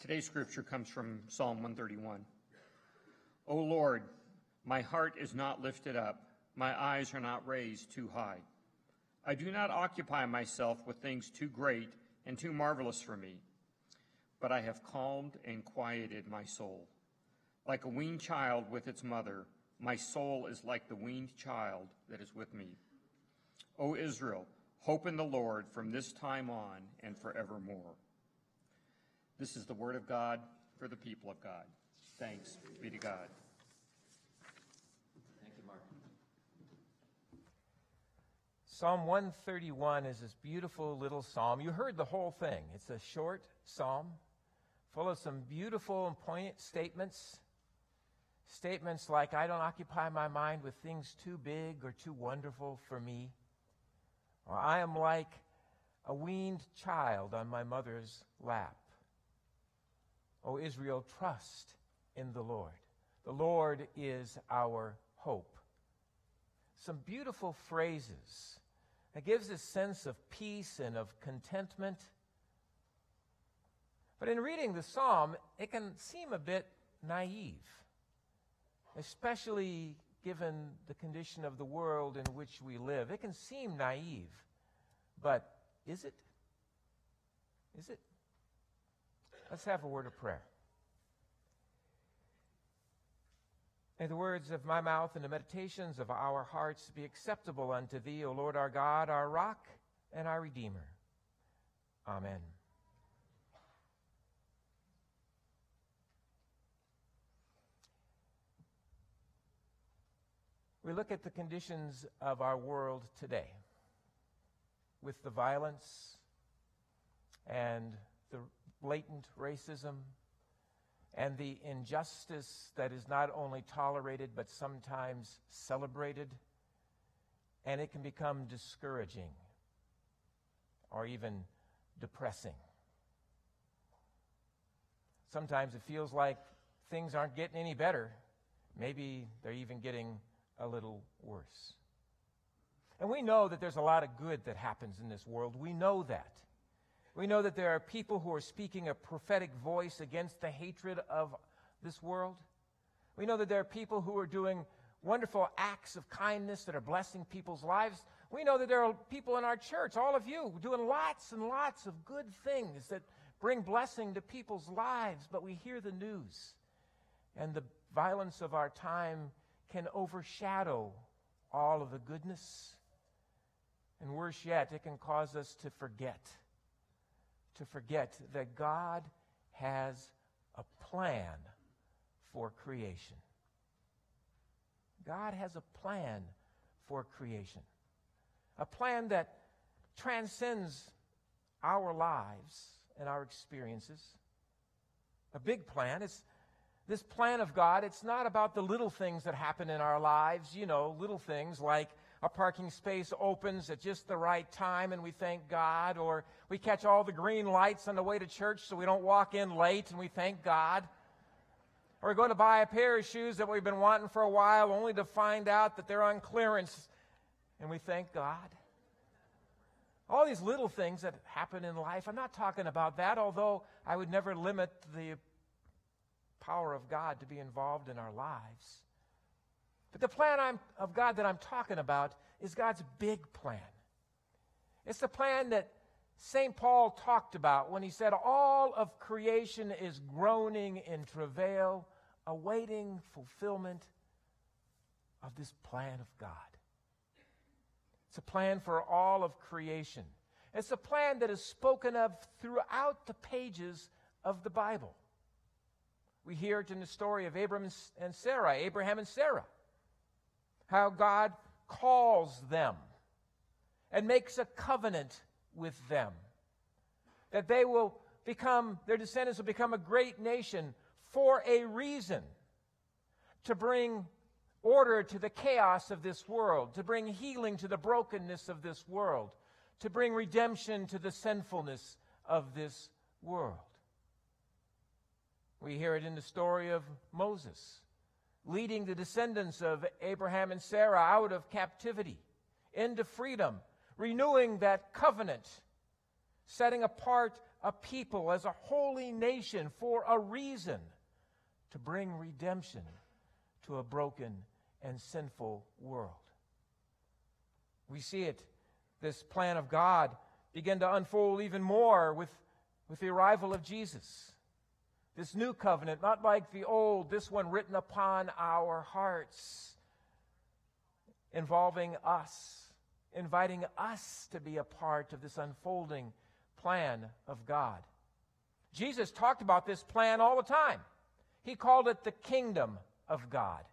Today's scripture comes from Psalm 131. O Lord, my heart is not lifted up, my eyes are not raised too high. I do not occupy myself with things too great and too marvelous for me, but I have calmed and quieted my soul. Like a weaned child with its mother, my soul is like the weaned child that is with me. O Israel, hope in the Lord from this time on and forevermore. This is the word of God for the people of God. Thanks be to God. Thank you, Mark. Psalm 131 is this beautiful little psalm. You heard the whole thing. It's a short psalm full of some beautiful and poignant statements. Statements like, I don't occupy my mind with things too big or too wonderful for me. Or I am like a weaned child on my mother's lap. O Israel, trust in the Lord. The Lord is our hope. Some beautiful phrases that gives a sense of peace and of contentment. But in reading the psalm, it can seem a bit naive, especially given the condition of the world in which we live. It can seem naive, but is it? Is it? Let's have a word of prayer. May the words of my mouth and the meditations of our hearts be acceptable unto thee, O Lord our God, our rock and our Redeemer. Amen. We look at the conditions of our world today with the violence and the blatant racism and the injustice that is not only tolerated but sometimes celebrated, and it can become discouraging or even depressing. Sometimes it feels like things aren't getting any better. Maybe they're even getting a little worse. And we know that there's a lot of good that happens in this world. We know that. We know that there are people who are speaking a prophetic voice against the hatred of this world. We know that there are people who are doing wonderful acts of kindness that are blessing people's lives. We know that there are people in our church, all of you, doing lots and lots of good things that bring blessing to people's lives. But we hear the news, and the violence of our time can overshadow all of the goodness. And worse yet, it can cause us to forget to forget that God has a plan for creation. God has a plan for creation, a plan that transcends our lives and our experiences. A big plan. It's this plan of God, it's not about the little things that happen in our lives, you know, little things like a parking space opens at just the right time and we thank God, or we catch all the green lights on the way to church so we don't walk in late and we thank God. Or we go to buy a pair of shoes that we've been wanting for a while only to find out that they're on clearance and we thank God. All these little things that happen in life, I'm not talking about that, although I would never limit the power of God to be involved in our lives. But the plan I'm, of God that I'm talking about is God's big plan. It's the plan that St. Paul talked about when he said, All of creation is groaning in travail, awaiting fulfillment of this plan of God. It's a plan for all of creation. It's a plan that is spoken of throughout the pages of the Bible. We hear it in the story of Abraham and Sarah, Abraham and Sarah how God calls them and makes a covenant with them. That they will become, their descendants will become a great nation for a reason to bring order to the chaos of this world, to bring healing to the brokenness of this world, to bring redemption to the sinfulness of this world. We hear it in the story of Moses leading the descendants of Abraham and Sarah out of captivity into freedom, renewing that covenant, setting apart a people, as a holy nation, for a reason to bring redemption to a broken and sinful world. We see it, this plan of God, begin to unfold even more with, with the arrival of Jesus. This new covenant, not like the old, this one written upon our hearts, involving us, inviting us to be a part of this unfolding plan of God. Jesus talked about this plan all the time. He called it the kingdom of God.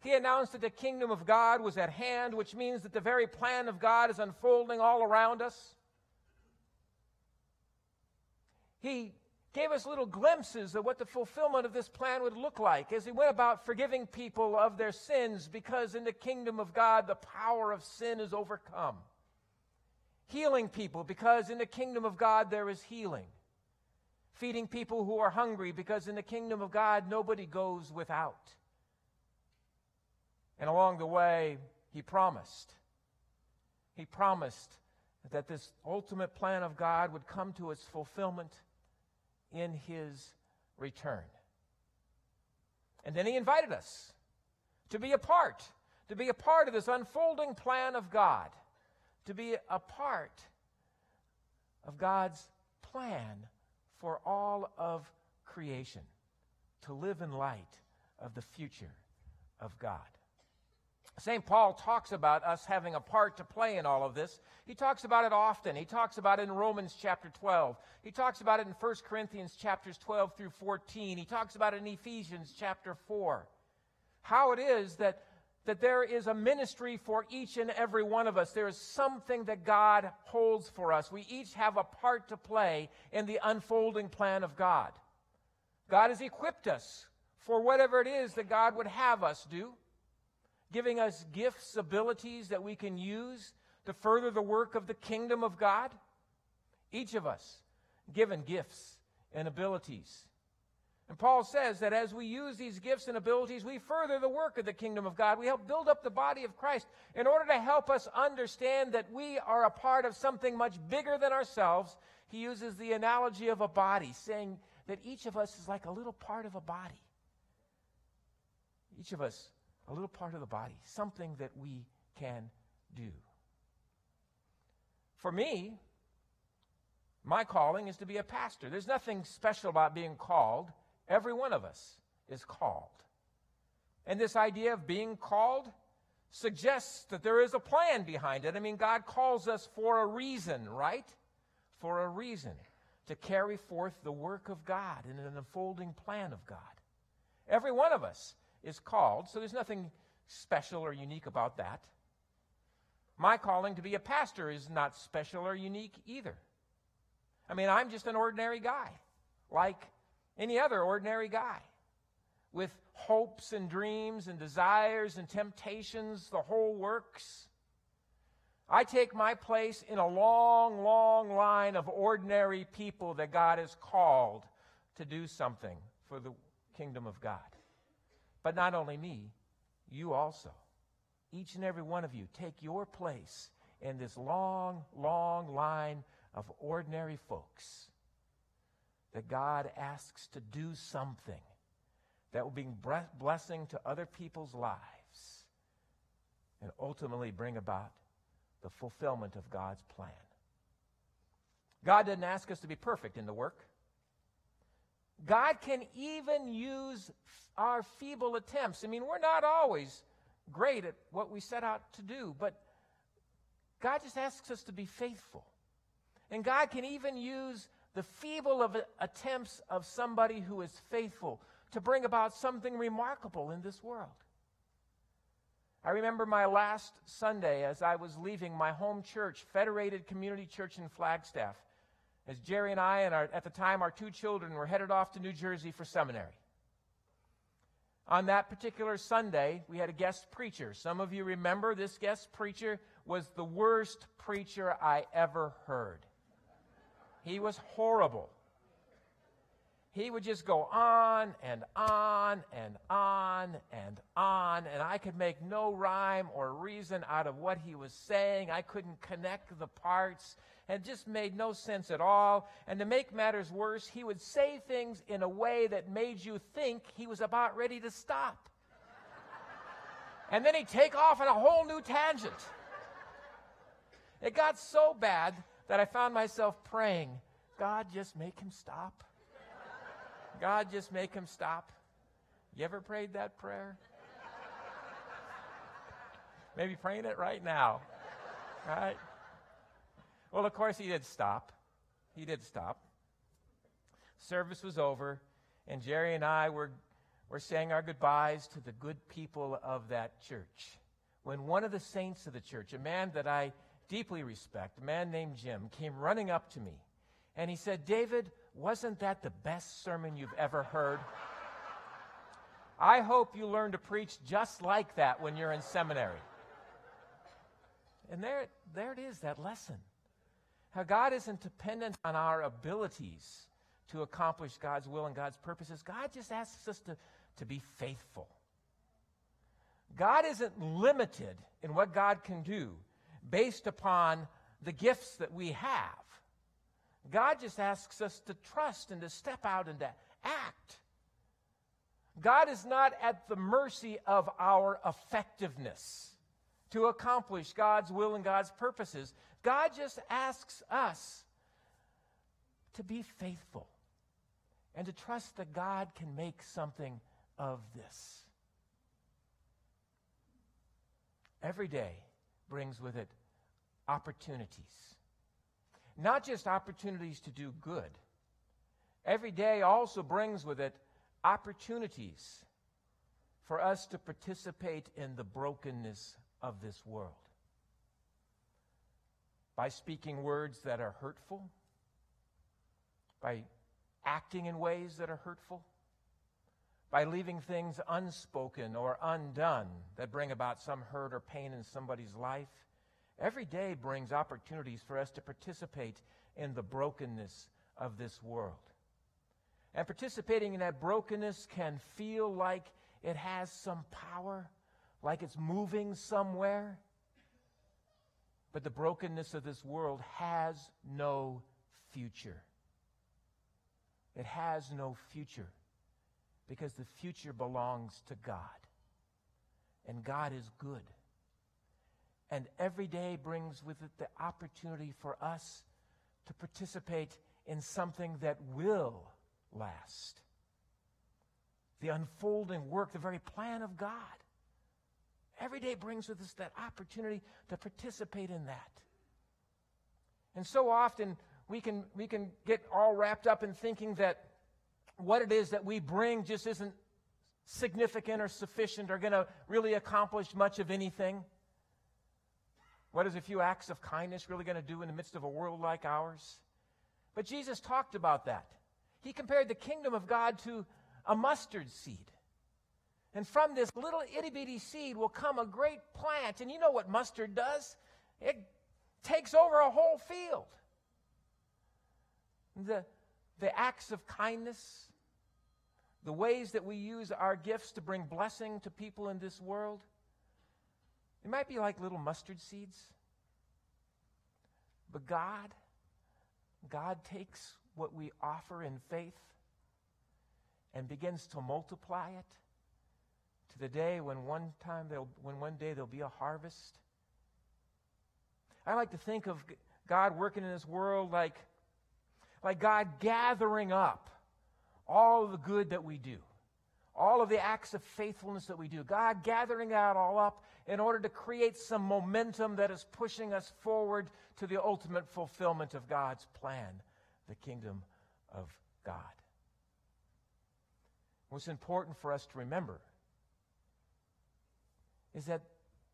He announced that the kingdom of God was at hand, which means that the very plan of God is unfolding all around us. He gave us little glimpses of what the fulfillment of this plan would look like as he went about forgiving people of their sins because in the kingdom of God the power of sin is overcome. Healing people because in the kingdom of God there is healing. Feeding people who are hungry because in the kingdom of God nobody goes without. And along the way, he promised. He promised that this ultimate plan of God would come to its fulfillment in his return. And then he invited us to be a part, to be a part of this unfolding plan of God, to be a part of God's plan for all of creation, to live in light of the future of God. St. Paul talks about us having a part to play in all of this. He talks about it often. He talks about it in Romans chapter 12. He talks about it in 1 Corinthians chapters 12 through 14. He talks about it in Ephesians chapter 4. How it is that, that there is a ministry for each and every one of us. There is something that God holds for us. We each have a part to play in the unfolding plan of God. God has equipped us for whatever it is that God would have us do giving us gifts, abilities that we can use to further the work of the kingdom of God? Each of us given gifts and abilities. And Paul says that as we use these gifts and abilities, we further the work of the kingdom of God. We help build up the body of Christ in order to help us understand that we are a part of something much bigger than ourselves. He uses the analogy of a body, saying that each of us is like a little part of a body. Each of us a little part of the body, something that we can do. For me, my calling is to be a pastor. There's nothing special about being called. Every one of us is called. And this idea of being called suggests that there is a plan behind it. I mean, God calls us for a reason, right? For a reason to carry forth the work of God in an unfolding plan of God. Every one of us is called, so there's nothing special or unique about that. My calling to be a pastor is not special or unique either. I mean, I'm just an ordinary guy, like any other ordinary guy, with hopes and dreams and desires and temptations, the whole works. I take my place in a long, long line of ordinary people that God has called to do something for the kingdom of God. But not only me, you also. Each and every one of you take your place in this long, long line of ordinary folks that God asks to do something that will bring blessing to other people's lives and ultimately bring about the fulfillment of God's plan. God didn't ask us to be perfect in the work. God can even use our feeble attempts. I mean, we're not always great at what we set out to do, but God just asks us to be faithful. And God can even use the feeble of attempts of somebody who is faithful to bring about something remarkable in this world. I remember my last Sunday as I was leaving my home church, Federated Community Church in Flagstaff as Jerry and I, and our, at the time our two children, were headed off to New Jersey for seminary. On that particular Sunday, we had a guest preacher. Some of you remember this guest preacher was the worst preacher I ever heard. He was horrible. He would just go on and on and on and on, and I could make no rhyme or reason out of what he was saying. I couldn't connect the parts, and just made no sense at all. And to make matters worse, he would say things in a way that made you think he was about ready to stop. and then he'd take off on a whole new tangent. It got so bad that I found myself praying, God, just make him stop. God, just make him stop. You ever prayed that prayer? Maybe praying it right now. Right? Well, of course, he did stop. He did stop. Service was over, and Jerry and I were, were saying our goodbyes to the good people of that church. When one of the saints of the church, a man that I deeply respect, a man named Jim, came running up to me, and he said, David, wasn't that the best sermon you've ever heard? I hope you learn to preach just like that when you're in seminary. And there, there it is, that lesson. How God isn't dependent on our abilities to accomplish God's will and God's purposes. God just asks us to, to be faithful. God isn't limited in what God can do based upon the gifts that we have. God just asks us to trust and to step out and to act. God is not at the mercy of our effectiveness to accomplish God's will and God's purposes. God just asks us to be faithful and to trust that God can make something of this. Every day brings with it opportunities not just opportunities to do good. Every day also brings with it opportunities for us to participate in the brokenness of this world. By speaking words that are hurtful, by acting in ways that are hurtful, by leaving things unspoken or undone that bring about some hurt or pain in somebody's life Every day brings opportunities for us to participate in the brokenness of this world. And participating in that brokenness can feel like it has some power, like it's moving somewhere. But the brokenness of this world has no future. It has no future because the future belongs to God. And God is good. And every day brings with it the opportunity for us to participate in something that will last. The unfolding work, the very plan of God. Every day brings with us that opportunity to participate in that. And so often we can, we can get all wrapped up in thinking that what it is that we bring just isn't significant or sufficient or going to really accomplish much of anything. What is a few acts of kindness really going to do in the midst of a world like ours? But Jesus talked about that. He compared the kingdom of God to a mustard seed. And from this little itty bitty seed will come a great plant. And you know what mustard does? It takes over a whole field. The, the acts of kindness, the ways that we use our gifts to bring blessing to people in this world, it might be like little mustard seeds. But God, God takes what we offer in faith and begins to multiply it to the day when one time there'll, when one day there'll be a harvest. I like to think of God working in this world like, like God gathering up all the good that we do all of the acts of faithfulness that we do. God gathering that all up in order to create some momentum that is pushing us forward to the ultimate fulfillment of God's plan, the kingdom of God. What's important for us to remember is that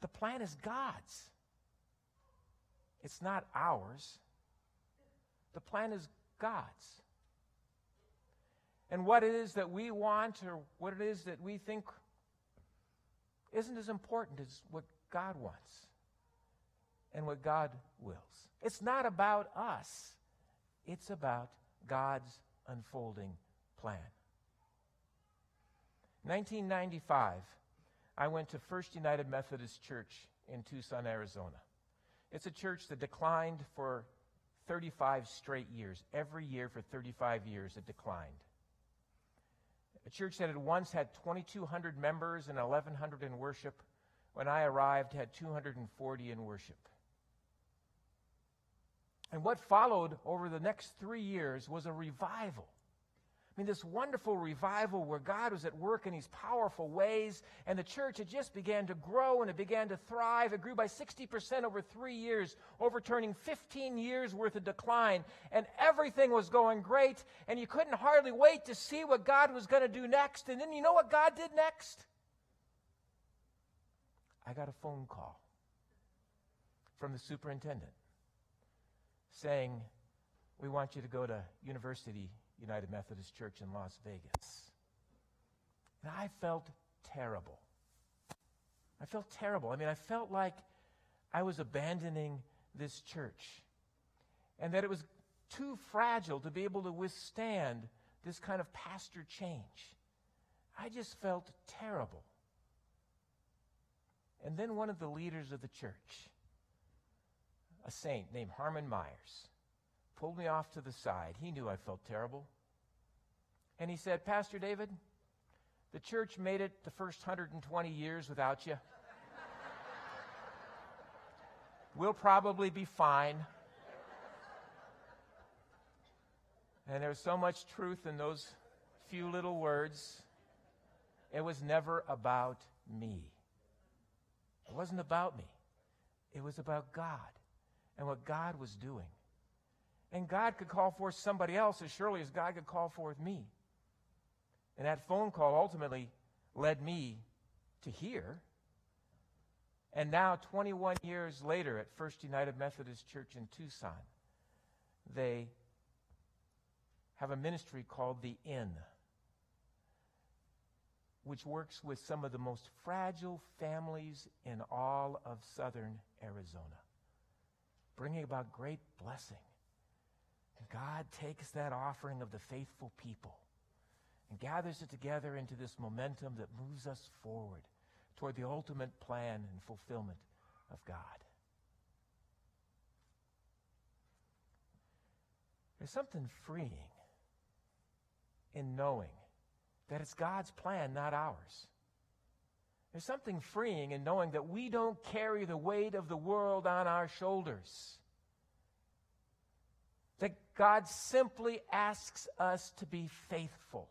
the plan is God's. It's not ours. The plan is God's and what it is that we want or what it is that we think isn't as important as what God wants and what God wills. It's not about us, it's about God's unfolding plan. 1995, I went to First United Methodist Church in Tucson, Arizona. It's a church that declined for 35 straight years. Every year for 35 years, it declined. A church that had once had 2,200 members and 1,100 in worship, when I arrived, had 240 in worship. And what followed over the next three years was a revival. I mean, this wonderful revival where God was at work in these powerful ways, and the church had just began to grow and it began to thrive. It grew by 60% over three years, overturning 15 years worth of decline, and everything was going great, and you couldn't hardly wait to see what God was going to do next. And then you know what God did next? I got a phone call from the superintendent saying, We want you to go to University United Methodist Church in Las Vegas. And I felt terrible. I felt terrible. I mean, I felt like I was abandoning this church and that it was too fragile to be able to withstand this kind of pastor change. I just felt terrible. And then one of the leaders of the church, a saint named Harmon Myers, pulled me off to the side. He knew I felt terrible. And he said, Pastor David, the church made it the first 120 years without you. we'll probably be fine. And there's so much truth in those few little words. It was never about me. It wasn't about me. It was about God and what God was doing. And God could call forth somebody else as surely as God could call forth me. And that phone call ultimately led me to here. And now, 21 years later, at First United Methodist Church in Tucson, they have a ministry called The Inn, which works with some of the most fragile families in all of southern Arizona, bringing about great blessing God takes that offering of the faithful people and gathers it together into this momentum that moves us forward toward the ultimate plan and fulfillment of God. There's something freeing in knowing that it's God's plan, not ours. There's something freeing in knowing that we don't carry the weight of the world on our shoulders God simply asks us to be faithful.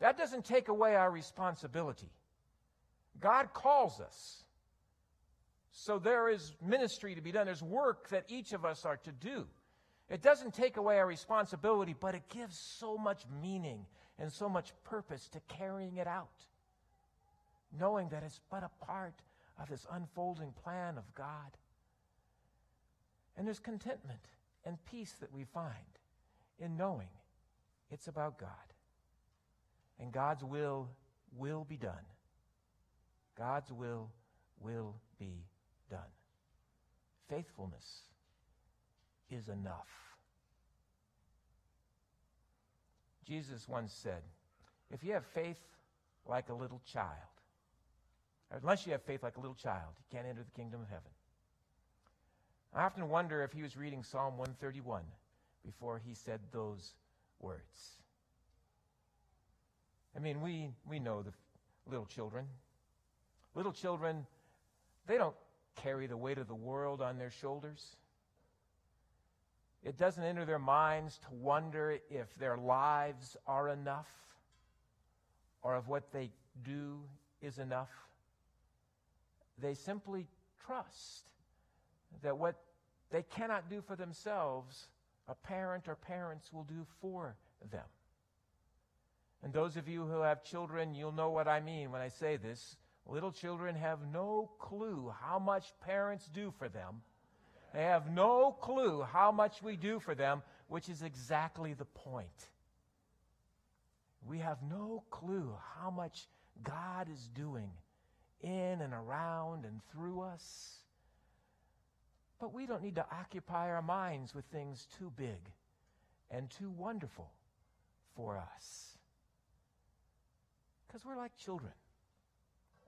That doesn't take away our responsibility. God calls us. So there is ministry to be done. There's work that each of us are to do. It doesn't take away our responsibility, but it gives so much meaning and so much purpose to carrying it out. Knowing that it's but a part of this unfolding plan of God. And there's contentment and peace that we find in knowing it's about God. And God's will will be done. God's will will be done. Faithfulness is enough. Jesus once said, if you have faith like a little child, unless you have faith like a little child, you can't enter the kingdom of heaven. I often wonder if he was reading Psalm 131 before he said those words. I mean, we, we know the little children. Little children, they don't carry the weight of the world on their shoulders. It doesn't enter their minds to wonder if their lives are enough or if what they do is enough. They simply trust that what they cannot do for themselves, a parent or parents will do for them. And those of you who have children, you'll know what I mean when I say this. Little children have no clue how much parents do for them. They have no clue how much we do for them, which is exactly the point. We have no clue how much God is doing in and around and through us. But we don't need to occupy our minds with things too big and too wonderful for us. Because we're like children,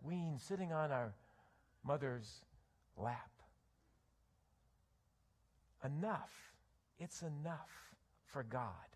weaned, sitting on our mother's lap. Enough. It's enough for God